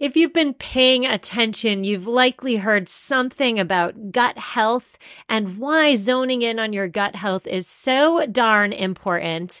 If you've been paying attention, you've likely heard something about gut health and why zoning in on your gut health is so darn important.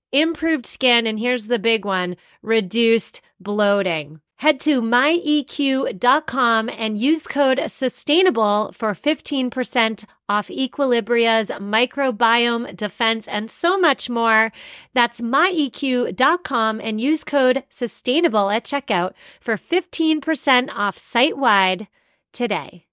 improved skin, and here's the big one reduced bloating. Head to myeq.com and use code sustainable for 15% off Equilibria's microbiome defense and so much more. That's myeq.com and use code sustainable at checkout for 15% off site wide today.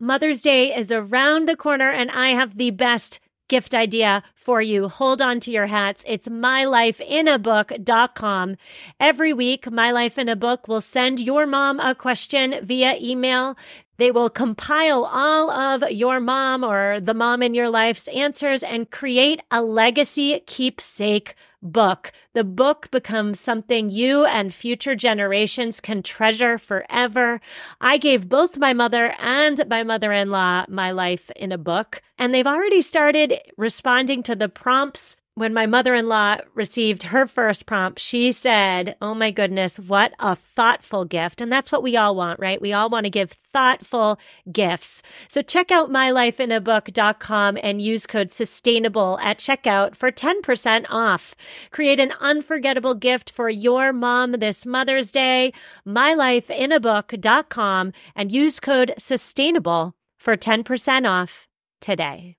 Mother's Day is around the corner and I have the best gift idea for you. Hold on to your hats. It's mylifeinabook.com. Every week, My Life in a Book will send your mom a question via email. They will compile all of your mom or the mom in your life's answers and create a legacy keepsake book. The book becomes something you and future generations can treasure forever. I gave both my mother and my mother in law my life in a book, and they've already started responding to the prompts when my mother in law received her first prompt, she said, Oh my goodness, what a thoughtful gift. And that's what we all want, right? We all want to give thoughtful gifts. So check out mylifeinabook.com and use code sustainable at checkout for 10% off. Create an unforgettable gift for your mom this Mother's Day. mylifeinabook.com and use code sustainable for 10% off today.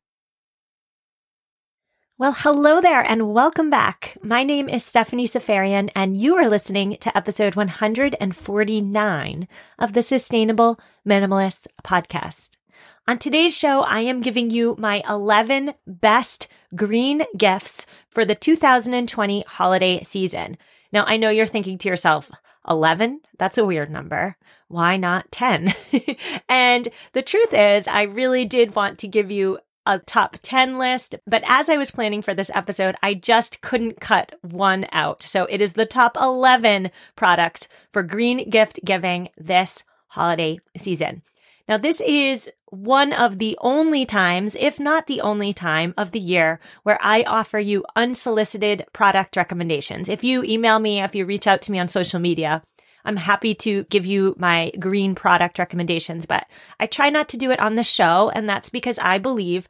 Well, hello there and welcome back. My name is Stephanie Seferian and you are listening to episode 149 of the Sustainable Minimalist podcast. On today's show, I am giving you my 11 best green gifts for the 2020 holiday season. Now, I know you're thinking to yourself, 11? That's a weird number. Why not 10? and the truth is, I really did want to give you a top 10 list, but as I was planning for this episode, I just couldn't cut one out. So it is the top 11 products for green gift giving this holiday season. Now, this is one of the only times, if not the only time of the year where I offer you unsolicited product recommendations. If you email me, if you reach out to me on social media, I'm happy to give you my green product recommendations, but I try not to do it on the show. And that's because I believe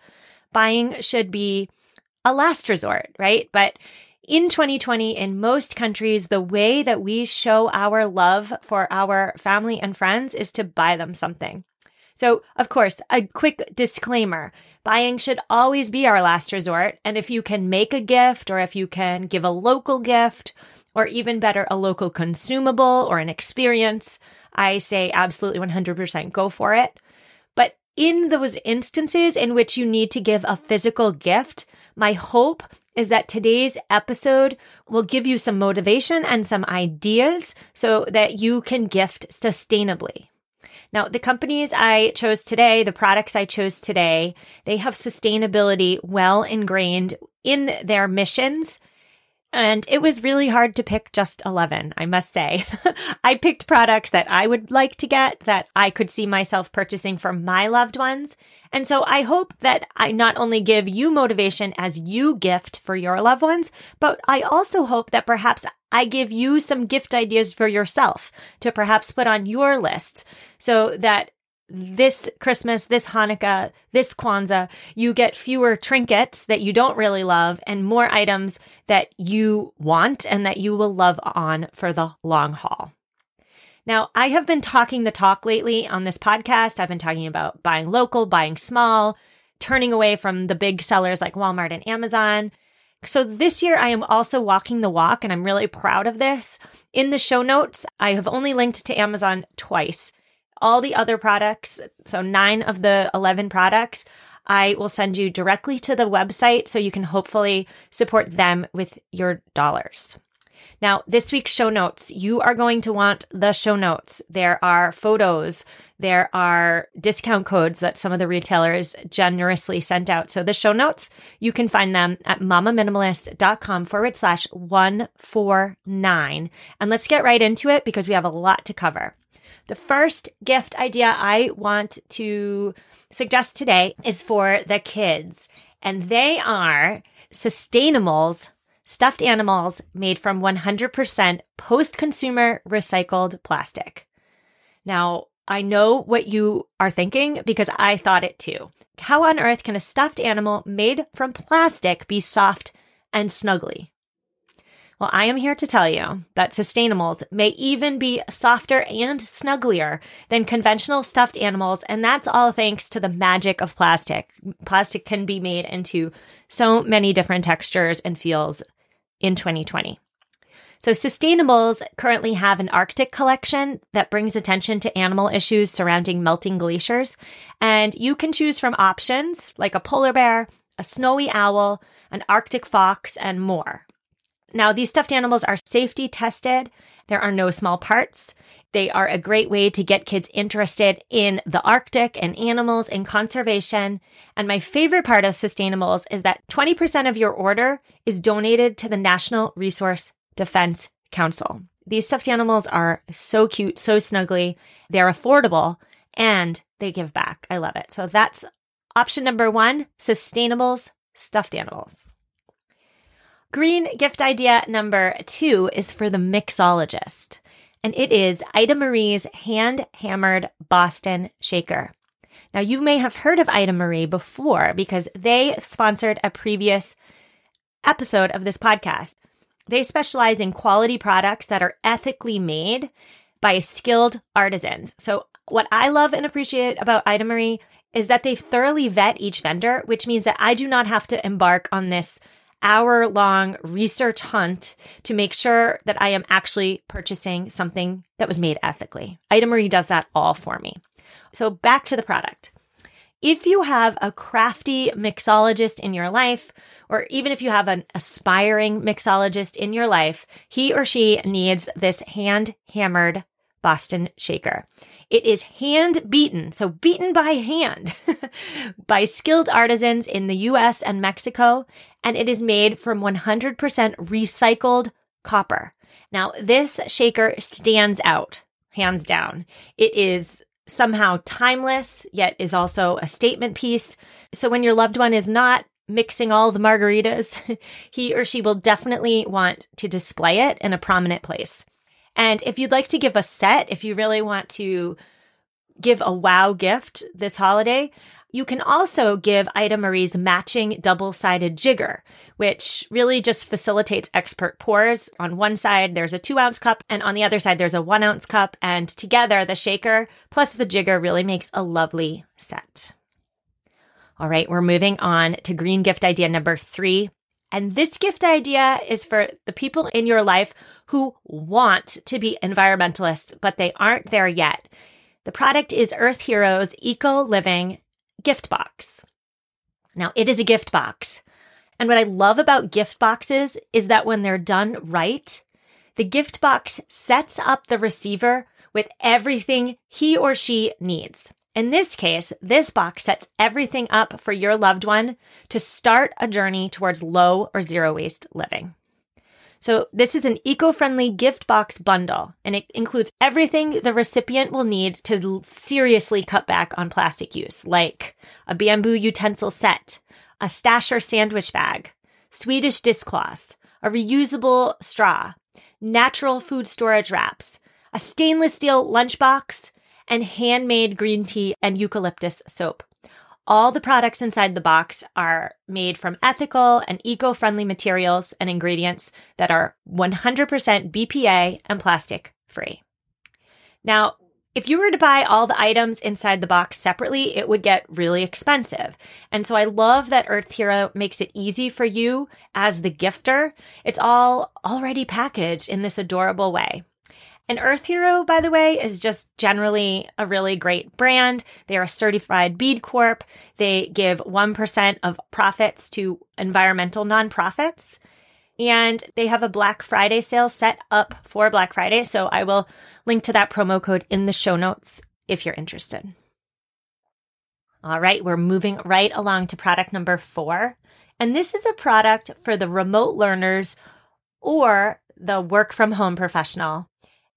buying should be a last resort, right? But in 2020, in most countries, the way that we show our love for our family and friends is to buy them something. So, of course, a quick disclaimer buying should always be our last resort. And if you can make a gift or if you can give a local gift or even better, a local consumable or an experience, I say absolutely 100% go for it. But in those instances in which you need to give a physical gift, my hope is that today's episode will give you some motivation and some ideas so that you can gift sustainably. Now, the companies I chose today, the products I chose today, they have sustainability well ingrained in their missions and it was really hard to pick just 11, I must say. I picked products that I would like to get, that I could see myself purchasing for my loved ones. And so I hope that I not only give you motivation as you gift for your loved ones, but I also hope that perhaps I give you some gift ideas for yourself to perhaps put on your lists so that this Christmas, this Hanukkah, this Kwanzaa, you get fewer trinkets that you don't really love and more items that you want and that you will love on for the long haul. Now, I have been talking the talk lately on this podcast. I've been talking about buying local, buying small, turning away from the big sellers like Walmart and Amazon. So this year I am also walking the walk and I'm really proud of this. In the show notes, I have only linked to Amazon twice all the other products, so nine of the 11 products, I will send you directly to the website so you can hopefully support them with your dollars. Now, this week's show notes, you are going to want the show notes. There are photos, there are discount codes that some of the retailers generously sent out. So the show notes, you can find them at mamaminimalist.com forward slash 149. And let's get right into it because we have a lot to cover. The first gift idea I want to suggest today is for the kids, and they are sustainables, stuffed animals made from 100% post consumer recycled plastic. Now, I know what you are thinking because I thought it too. How on earth can a stuffed animal made from plastic be soft and snuggly? Well, I am here to tell you that sustainables may even be softer and snugglier than conventional stuffed animals, and that's all thanks to the magic of plastic. Plastic can be made into so many different textures and feels in 2020. So, Sustainables currently have an Arctic collection that brings attention to animal issues surrounding melting glaciers. And you can choose from options like a polar bear, a snowy owl, an Arctic fox, and more. Now, these stuffed animals are safety tested. There are no small parts. They are a great way to get kids interested in the Arctic and animals and conservation. And my favorite part of Sustainables is that 20% of your order is donated to the National Resource Defense Council. These stuffed animals are so cute, so snuggly. They're affordable and they give back. I love it. So that's option number one, Sustainables stuffed animals. Green gift idea number two is for the mixologist, and it is Ida Marie's hand hammered Boston shaker. Now, you may have heard of Ida Marie before because they sponsored a previous episode of this podcast. They specialize in quality products that are ethically made by skilled artisans. So, what I love and appreciate about Ida Marie is that they thoroughly vet each vendor, which means that I do not have to embark on this hour long research hunt to make sure that I am actually purchasing something that was made ethically. Ida Marie does that all for me. So back to the product. If you have a crafty mixologist in your life, or even if you have an aspiring mixologist in your life, he or she needs this hand hammered Boston shaker. It is hand beaten, so beaten by hand by skilled artisans in the US and Mexico, and it is made from 100% recycled copper. Now, this shaker stands out, hands down. It is somehow timeless, yet is also a statement piece. So when your loved one is not mixing all the margaritas, he or she will definitely want to display it in a prominent place. And if you'd like to give a set, if you really want to give a wow gift this holiday, you can also give Ida Marie's matching double sided jigger, which really just facilitates expert pours. On one side, there's a two ounce cup, and on the other side, there's a one ounce cup. And together, the shaker plus the jigger really makes a lovely set. All right, we're moving on to green gift idea number three. And this gift idea is for the people in your life who want to be environmentalists, but they aren't there yet. The product is Earth Hero's Eco Living Gift Box. Now, it is a gift box. And what I love about gift boxes is that when they're done right, the gift box sets up the receiver with everything he or she needs. In this case, this box sets everything up for your loved one to start a journey towards low or zero waste living. So, this is an eco friendly gift box bundle, and it includes everything the recipient will need to seriously cut back on plastic use, like a bamboo utensil set, a stasher sandwich bag, Swedish dishcloth, a reusable straw, natural food storage wraps, a stainless steel lunchbox, and handmade green tea and eucalyptus soap. All the products inside the box are made from ethical and eco friendly materials and ingredients that are 100% BPA and plastic free. Now, if you were to buy all the items inside the box separately, it would get really expensive. And so I love that Earth Hero makes it easy for you as the gifter. It's all already packaged in this adorable way. And Earth Hero, by the way, is just generally a really great brand. They are a certified B Corp. They give 1% of profits to environmental nonprofits. And they have a Black Friday sale set up for Black Friday. So I will link to that promo code in the show notes if you're interested. All right, we're moving right along to product number four. And this is a product for the remote learners or the work from home professional.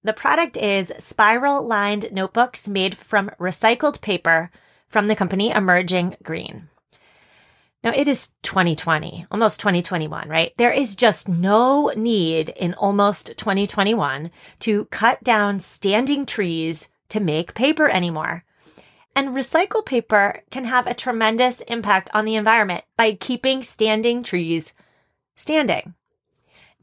The product is spiral lined notebooks made from recycled paper from the company Emerging Green. Now it is 2020, almost 2021, right? There is just no need in almost 2021 to cut down standing trees to make paper anymore. And recycled paper can have a tremendous impact on the environment by keeping standing trees standing.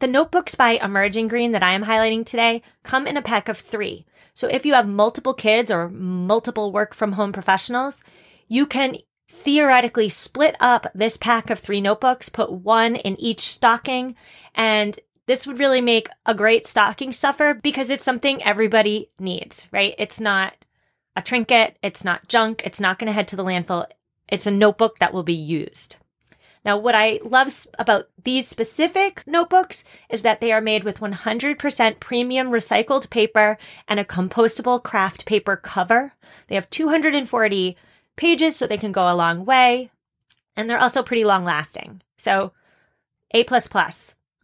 The notebooks by Emerging Green that I am highlighting today come in a pack of three. So if you have multiple kids or multiple work from home professionals, you can theoretically split up this pack of three notebooks, put one in each stocking, and this would really make a great stocking stuffer because it's something everybody needs, right? It's not a trinket, it's not junk, it's not going to head to the landfill. It's a notebook that will be used. Now, what I love about these specific notebooks is that they are made with 100% premium recycled paper and a compostable craft paper cover. They have 240 pages, so they can go a long way. And they're also pretty long lasting. So, A.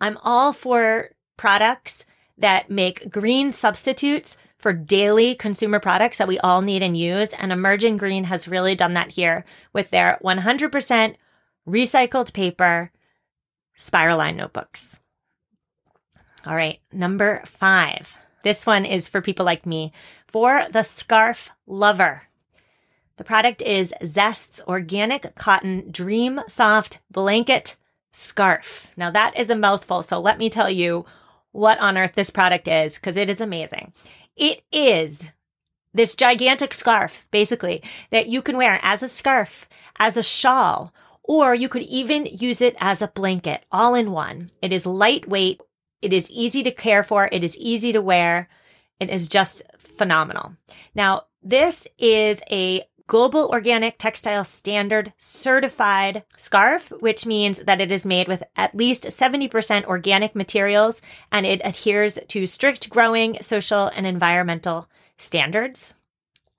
I'm all for products that make green substitutes for daily consumer products that we all need and use. And Emerging Green has really done that here with their 100% recycled paper spiral line notebooks. All right, number five. This one is for people like me. For the scarf lover. The product is Zestt's organic cotton dream soft blanket scarf. Now that is a mouthful. So let me tell you what on earth this product is because it is amazing. It is this gigantic scarf, basically, that you can wear as a scarf, as a shawl, or you could even use it as a blanket all in one. It is lightweight. It is easy to care for. It is easy to wear. It is just phenomenal. Now, this is a Global Organic Textile Standard certified scarf, which means that it is made with at least 70% organic materials and it adheres to strict growing, social, and environmental standards.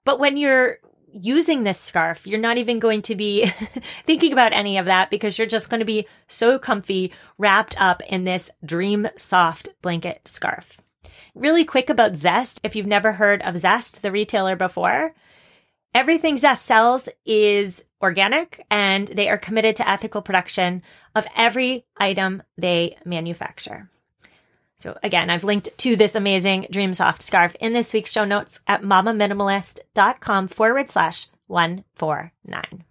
But when you're using this scarf, you're not even going to be thinking about any of that because you're just going to be so comfy wrapped up in this dream soft blanket scarf. Really quick about Zestt. If you've never heard of Zestt, the retailer before, everything Zestt sells is organic and they are committed to ethical production of every item they manufacture. So again, I've linked to this amazing Dreamsoft scarf in this week's show notes at mamaminimalist.com forward slash 149.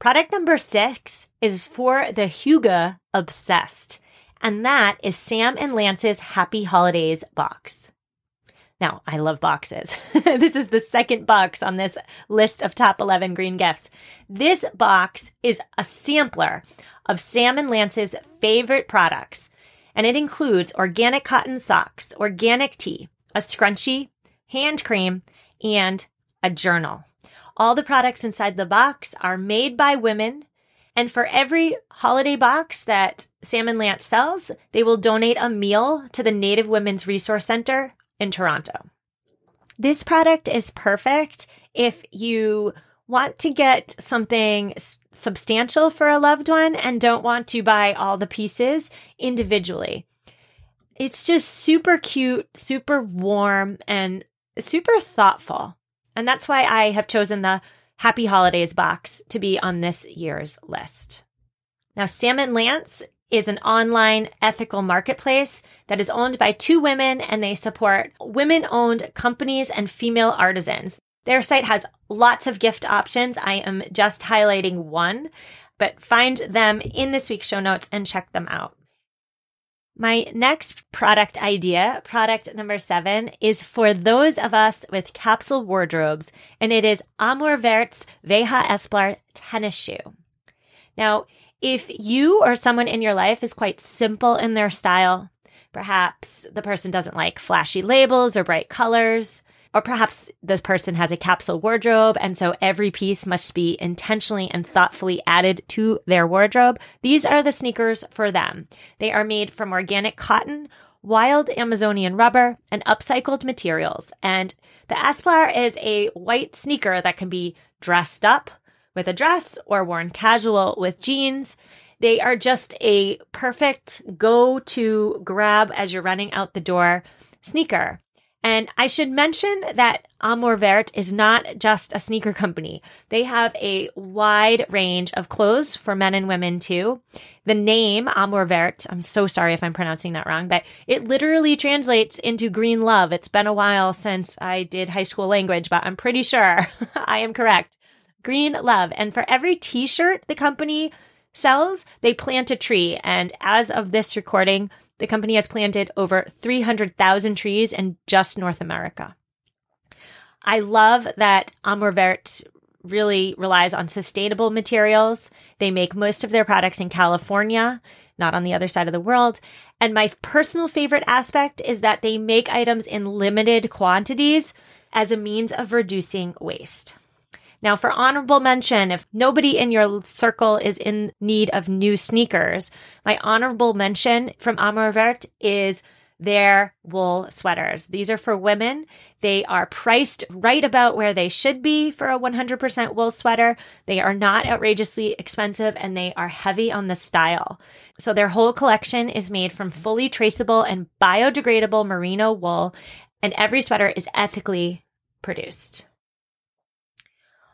Product number six is for the Hygge Obsessed, and that is Sam and Lance's Happy Holidays box. Now, I love boxes. this is the second box on this list of top 11 green gifts. This box is a sampler of Sam and Lance's favorite products and it includes organic cotton socks, organic tea, a scrunchie, hand cream, and a journal. All the products inside the box are made by women. And for every holiday box that Sam and Lance sells, they will donate a meal to the Native Women's Resource Center in Toronto. This product is perfect if you want to get something substantial for a loved one and don't want to buy all the pieces individually. It's just super cute, super warm, and super thoughtful. And that's why I have chosen the Happy Holidays box to be on this year's list. Now, Sam and Lance is an online ethical marketplace that is owned by two women and they support women owned companies and female artisans. Their site has lots of gift options. I am just highlighting one, but find them in this week's show notes and check them out. My next product idea, product number seven, is for those of us with capsule wardrobes, and it is Amour Vert's Veja Esplar tennis shoe. Now, if you or someone in your life is quite simple in their style, perhaps the person doesn't like flashy labels or bright colors, Or perhaps this person has a capsule wardrobe, and so every piece must be intentionally and thoughtfully added to their wardrobe. These are the sneakers for them. They are made from organic cotton, wild Amazonian rubber, and upcycled materials. And the Esplar is a white sneaker that can be dressed up with a dress or worn casual with jeans. They are just a perfect go to grab as you're running out the door sneaker. And I should mention that Amour Vert is not just a sneaker company. They have a wide range of clothes for men and women too. The name Amour Vert, I'm so sorry if I'm pronouncing that wrong, but it literally translates into green love. It's been a while since I did high school language, but I'm pretty sure I am correct. Green love. And for every t shirt the company sells, they plant a tree. And as of this recording, the company has planted over 300,000 trees in just North America. I love that Amour Vert really relies on sustainable materials. They make most of their products in California, not on the other side of the world. And my personal favorite aspect is that they make items in limited quantities as a means of reducing waste. Now, for honorable mention, if nobody in your circle is in need of new sneakers, my honorable mention from Amour Vert is their wool sweaters. These are for women. They are priced right about where they should be for a 100% wool sweater. They are not outrageously expensive and they are heavy on the style. So their whole collection is made from fully traceable and biodegradable merino wool, and every sweater is ethically produced.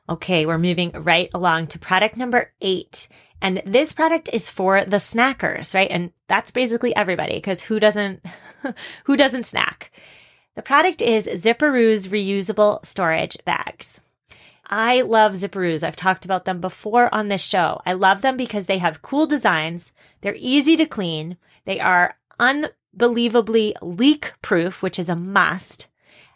Okay, we're moving right along to product number eight. And this product is for the snackers, right? And that's basically everybody because who doesn't, who doesn't snack? The product is Zipperoos reusable storage bags. I love Zipperoos. I've talked about them before on this show. I love them because they have cool designs. They're easy to clean. They are unbelievably leak proof, which is a must.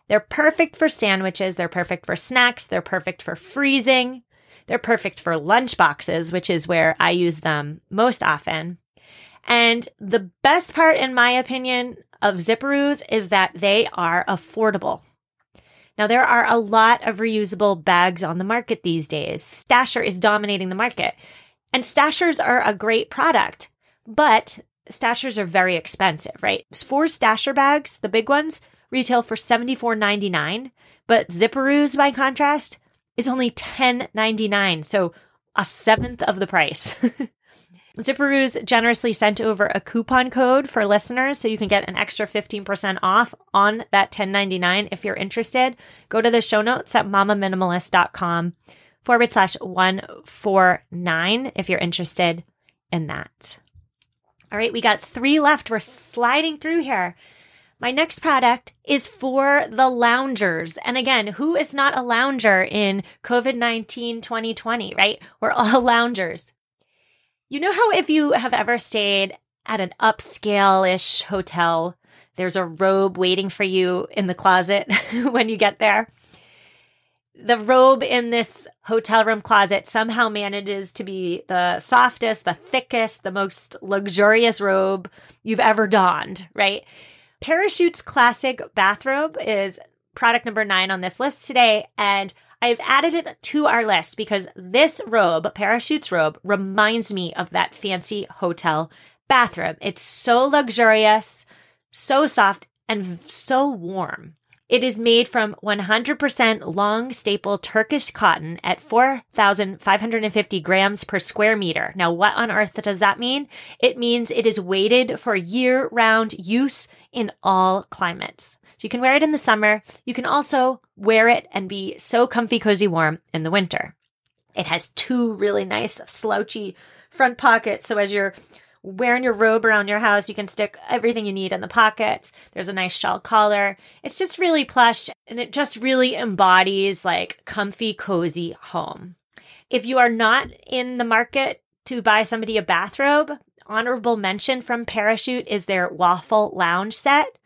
They're perfect for sandwiches. They're perfect for snacks. They're perfect for freezing. They're perfect for lunch boxes, which is where I use them most often. And the best part, in my opinion, of Zipperoos is that they are affordable. Now, there are a lot of reusable bags on the market these days. Stasher is dominating the market. And Stashers are a great product, but Stashers are very expensive, right? Four Stasher bags, the big ones, retail for $74.99, but Zipperoos, by contrast, is only $10.99, so a seventh of the price. Zipperoos generously sent over a coupon code for listeners so you can get an extra 15% off on that $10.99 if you're interested. Go to the show notes at mamaminimalist.com forward slash 149 if you're interested in that. All right, we got three left. We're sliding through here. My next product is for the loungers. And again, who is not a lounger in COVID 19 2020, right? We're all loungers. You know how if you have ever stayed at an upscale ish hotel, there's a robe waiting for you in the closet when you get there? The robe in this hotel room closet somehow manages to be the softest, the thickest, the most luxurious robe you've ever donned, right? Parachute's classic bathrobe is product number nine on this list today. And I've added it to our list because this robe, Parachute's robe, reminds me of that fancy hotel bathrobe. It's so luxurious, so soft, and so warm. It is made from 100% long staple Turkish cotton at 4,550 grams per square meter. Now, what on earth does that mean? It means it is weighted for year round use in all climates. So you can wear it in the summer. You can also wear it and be so comfy, cozy, warm in the winter. It has two really nice slouchy front pockets. So as you're wearing your robe around your house, you can stick everything you need in the pockets. There's a nice shawl collar. It's just really plush and it just really embodies like comfy, cozy home. If you are not in the market to buy somebody a bathrobe, honorable mention from Parachute is their waffle lounge set.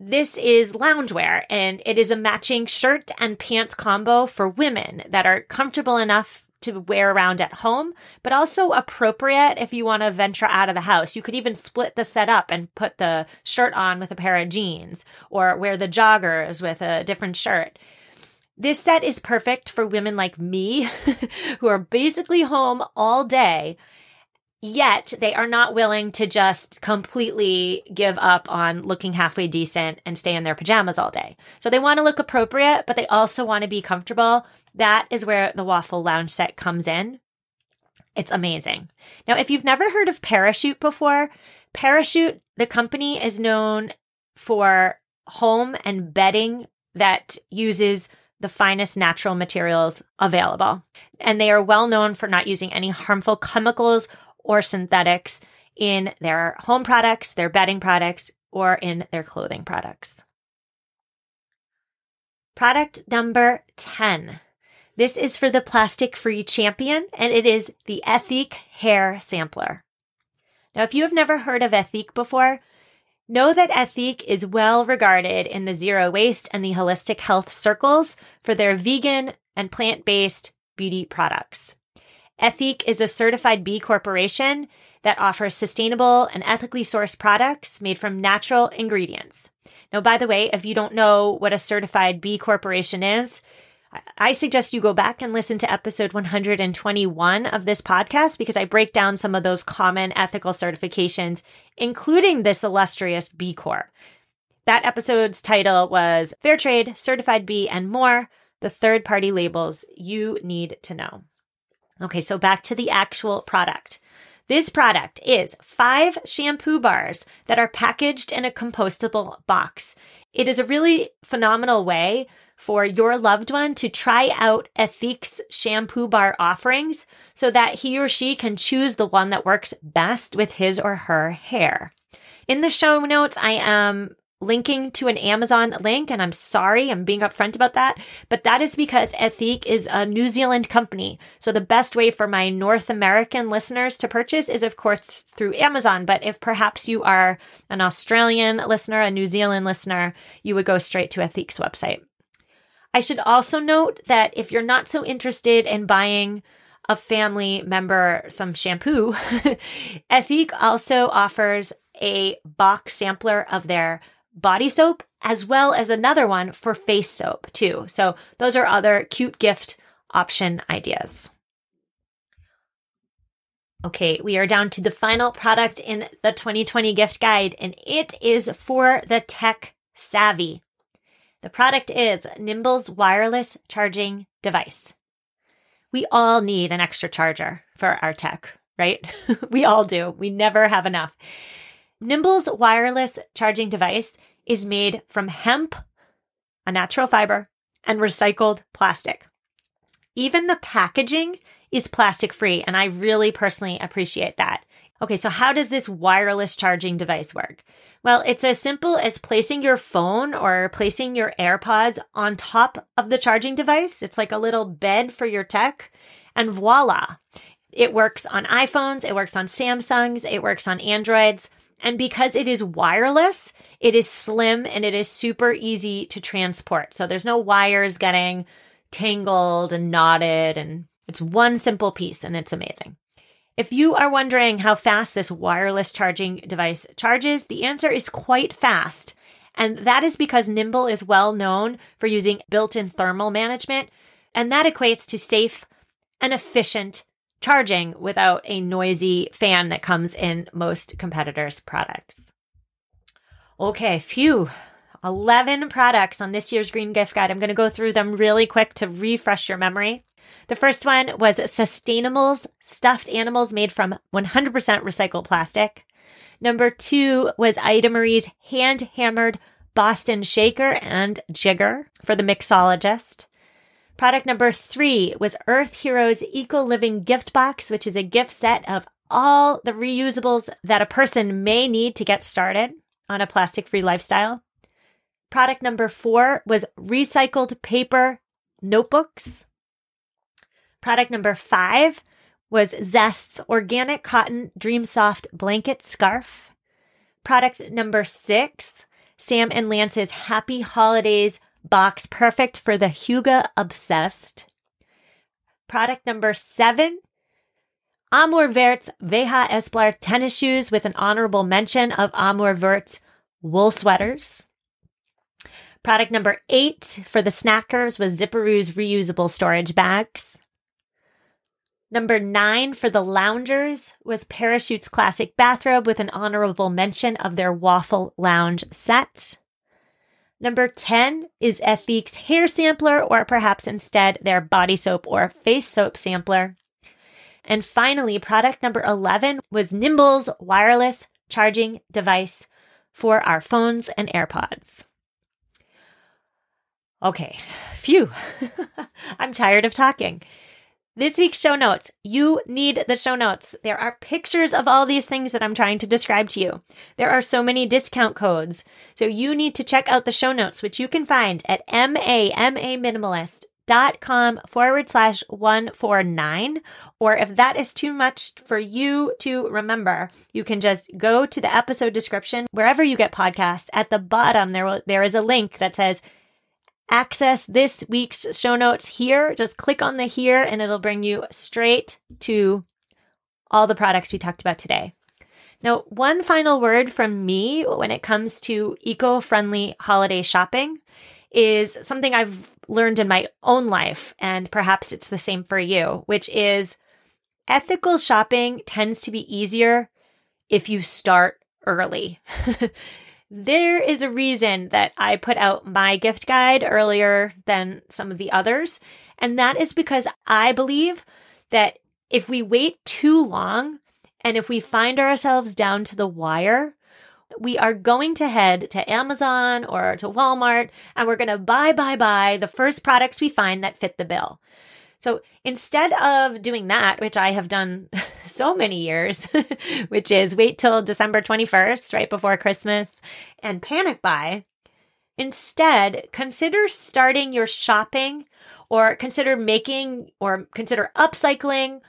This is loungewear and it is a matching shirt and pants combo for women that are comfortable enough to wear around at home, but also appropriate if you want to venture out of the house. You could even split the set up and put the shirt on with a pair of jeans or wear the joggers with a different shirt. This set is perfect for women like me who are basically home all day Yet they are not willing to just completely give up on looking halfway decent and stay in their pajamas all day. So they want to look appropriate, but they also want to be comfortable. That is where the waffle lounge set comes in. It's amazing. Now, if you've never heard of Parachute before, Parachute, the company is known for home and bedding that uses the finest natural materials available. And they are well known for not using any harmful chemicals or synthetics in their home products, their bedding products, or in their clothing products. Product number 10. This is for the plastic free champion and it is the Ethique hair sampler. Now, if you have never heard of Ethique before, know that Ethique is well regarded in the zero waste and the holistic health circles for their vegan and plant based beauty products. Ethique is a certified B corporation that offers sustainable and ethically sourced products made from natural ingredients. Now, by the way, if you don't know what a certified B corporation is, I suggest you go back and listen to episode 121 of this podcast because I break down some of those common ethical certifications, including this illustrious B Corp. That episode's title was Fair Trade, Certified B, and More the third party labels you need to know. Okay, so back to the actual product. This product is five shampoo bars that are packaged in a compostable box. It is a really phenomenal way for your loved one to try out Ethique's shampoo bar offerings so that he or she can choose the one that works best with his or her hair. In the show notes, I am linking to an Amazon link, and I'm sorry, I'm being upfront about that, but that is because Ethique is a New Zealand company. So the best way for my North American listeners to purchase is, of course, through Amazon. But if perhaps you are an Australian listener, a New Zealand listener, you would go straight to Ethique's website. I should also note that if you're not so interested in buying a family member some shampoo, Ethique also offers a box sampler of their body soap as well as another one for face soap too. So those are other cute gift option ideas. Okay, we are down to the final product in the 2020 gift guide, and it is for the tech savvy. The product is Nimble's wireless charging device. We all need an extra charger for our tech, right? we all do. We never have enough. Nimble's wireless charging device is made from hemp, a natural fiber, and recycled plastic. Even the packaging is plastic free, and I really personally appreciate that. Okay, so how does this wireless charging device work? Well, it's as simple as placing your phone or placing your AirPods on top of the charging device. It's like a little bed for your tech, and voila. It works on iPhones, it works on Samsungs, it works on Androids. And because it is wireless, it is slim and it is super easy to transport. So there's no wires getting tangled and knotted and it's one simple piece and it's amazing. If you are wondering how fast this wireless charging device charges, the answer is quite fast. And that is because Nimble is well known for using built in thermal management, and that equates to safe and efficient charging without a noisy fan that comes in most competitors' products. Okay, phew. 11 products on this year's Green Gift Guide. I'm going to go through them really quick to refresh your memory. The first one was Sustainable's stuffed animals made from 100% recycled plastic. Number two was Ida Marie's hand hammered Boston shaker and jigger for the mixologist. Product number three was Earth Hero's Eco Living Gift Box, which is a gift set of all the reusables that a person may need to get started on a plastic free lifestyle. Product number four was recycled paper notebooks. Product number five was Zestt's organic cotton Dream Soft blanket scarf. Product number six, Sam and Lance's Happy Holidays box perfect for the Hygge obsessed. Product number seven, Amour Vert's Veja Esplar tennis shoes with an honorable mention of Amour Vert's wool sweaters. Product number eight for the snackers was Zipperoo's reusable storage bags. Number nine for the loungers was Parachute's classic bathrobe with an honorable mention of their waffle lounge set. Number 10 is Ethique's hair sampler, or perhaps instead their body soap or face soap sampler. And finally, product number 11 was Nimble's wireless charging device for our phones and AirPods. Okay, phew. I'm tired of talking. This week's show notes. You need the show notes. There are pictures of all these things that I'm trying to describe to you. There are so many discount codes. So you need to check out the show notes, which you can find at mamaminimalist.com forward slash 149. Or if that is too much for you to remember, you can just go to the episode description wherever you get podcasts. At the bottom, there will, there is a link that says access this week's show notes here, just click on the here and it'll bring you straight to all the products we talked about today. Now, one final word from me when it comes to eco friendly holiday shopping is something I've learned in my own life, and perhaps it's the same for you, which is ethical shopping tends to be easier if you start early. There is a reason that I put out my gift guide earlier than some of the others. And that is because I believe that if we wait too long and if we find ourselves down to the wire, we are going to head to Amazon or to Walmart and we're going to buy, buy, buy the first products we find that fit the bill. So instead of doing that, which I have done so many years, which is wait till December 21st, right before Christmas, and panic buy, instead consider starting your shopping or consider making or consider upcycling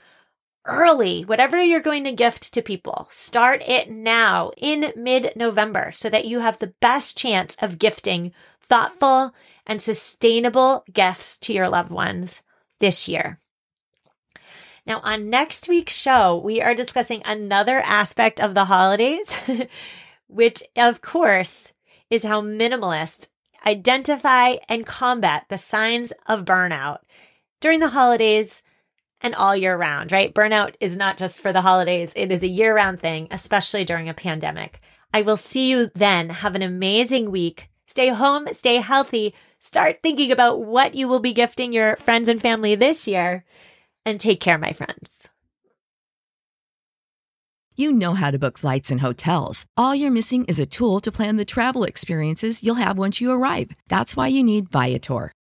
early, whatever you're going to gift to people. Start it now in mid November so that you have the best chance of gifting thoughtful and sustainable gifts to your loved ones this year. Now, on next week's show, we are discussing another aspect of the holidays, which, of course, is how minimalists identify and combat the signs of burnout during the holidays and all year round, right? Burnout is not just for the holidays, it is a year round thing, especially during a pandemic. I will see you then. Have an amazing week. Stay home, stay healthy, Start thinking about what you will be gifting your friends and family this year. And take care, my friends. You know how to book flights and hotels. All you're missing is a tool to plan the travel experiences you'll have once you arrive. That's why you need Viator.